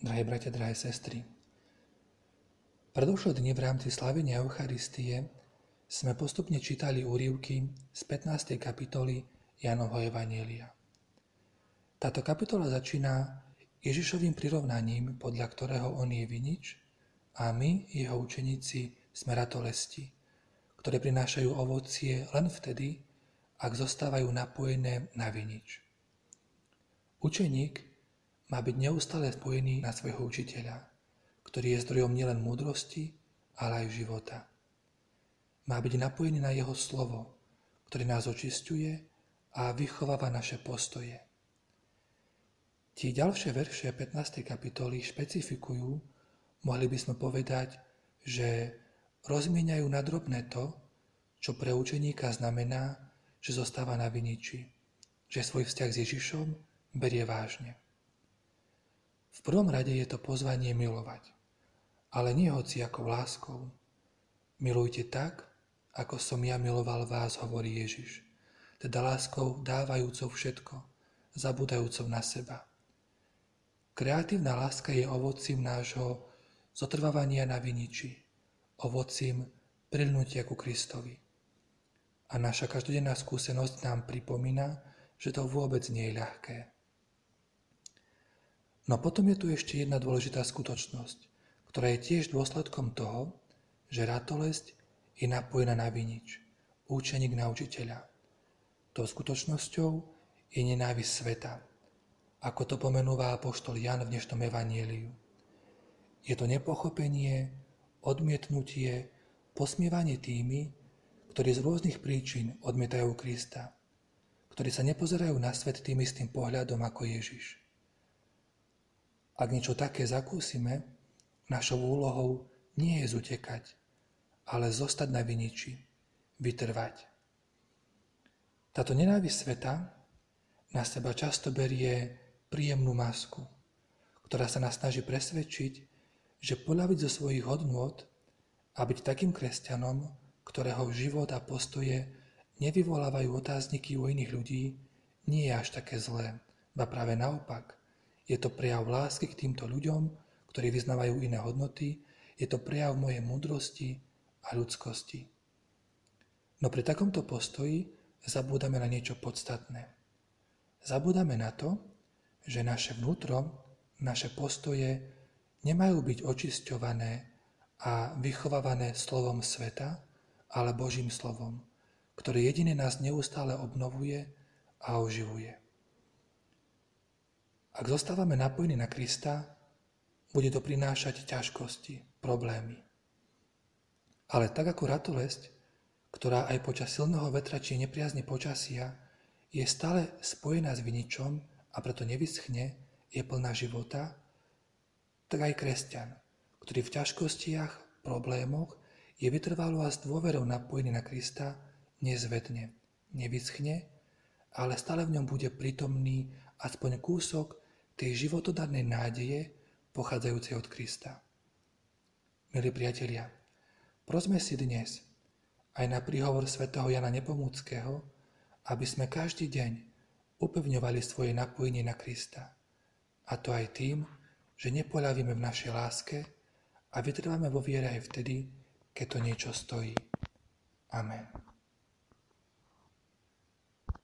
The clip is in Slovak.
drahé bratia, drahé sestry. Predošlé dni v rámci slavenia Eucharistie sme postupne čítali úrivky z 15. kapitoly Janovho Evanielia. Táto kapitola začína Ježišovým prirovnaním, podľa ktorého on je vinič a my, jeho učeníci, sme ratolesti, ktoré prinášajú ovocie len vtedy, ak zostávajú napojené na vinič. Učeník má byť neustále spojený na svojho učiteľa, ktorý je zdrojom nielen múdrosti, ale aj života. Má byť napojený na jeho slovo, ktoré nás očistuje a vychováva naše postoje. Tie ďalšie verše 15. kapitoly špecifikujú, mohli by sme povedať, že rozmieniajú na drobné to, čo pre učeníka znamená, že zostáva na viniči, že svoj vzťah s Ježišom berie vážne. V prvom rade je to pozvanie milovať, ale nie hoci ako láskou. Milujte tak, ako som ja miloval vás, hovorí Ježiš, teda láskou dávajúcou všetko, zabúdajúcou na seba. Kreatívna láska je ovocím nášho zotrvávania na viniči, ovocím prilnutia ku Kristovi. A naša každodenná skúsenosť nám pripomína, že to vôbec nie je ľahké. No potom je tu ešte jedna dôležitá skutočnosť, ktorá je tiež dôsledkom toho, že ratolesť je napojená na vinič, účeník na učiteľa. Tou skutočnosťou je nenávisť sveta, ako to pomenúva apoštol Jan v dnešnom evanieliu. Je to nepochopenie, odmietnutie, posmievanie tými, ktorí z rôznych príčin odmietajú Krista, ktorí sa nepozerajú na svet tým istým pohľadom ako Ježiš. Ak niečo také zakúsime, našou úlohou nie je zutekať, ale zostať na viniči, vytrvať. Táto nenávisť sveta na seba často berie príjemnú masku, ktorá sa nás snaží presvedčiť, že poľaviť zo svojich hodnôt a byť takým kresťanom, ktorého život a postoje nevyvolávajú otázniky u iných ľudí, nie je až také zlé, ba práve naopak – je to prejav lásky k týmto ľuďom, ktorí vyznávajú iné hodnoty, je to prejav mojej múdrosti a ľudskosti. No pri takomto postoji zabúdame na niečo podstatné. Zabúdame na to, že naše vnútro, naše postoje nemajú byť očisťované a vychovávané slovom sveta, ale Božím slovom, ktoré jedine nás neustále obnovuje a oživuje. Ak zostávame napojení na Krista, bude to prinášať ťažkosti, problémy. Ale tak ako ratolesť, ktorá aj počas silného vetra či nepriazne počasia je stále spojená s viničom a preto nevyschne, je plná života, tak aj kresťan, ktorý v ťažkostiach, problémoch je vytrvalo a s dôverou napojený na Krista, nezvedne, nevyschne, ale stále v ňom bude prítomný aspoň kúsok tej životodarnej nádeje pochádzajúcej od Krista. Milí priatelia, prosme si dnes aj na príhovor svätého Jana Nepomúckého, aby sme každý deň upevňovali svoje napojenie na Krista. A to aj tým, že nepoľavíme v našej láske a vytrváme vo viere aj vtedy, keď to niečo stojí. Amen.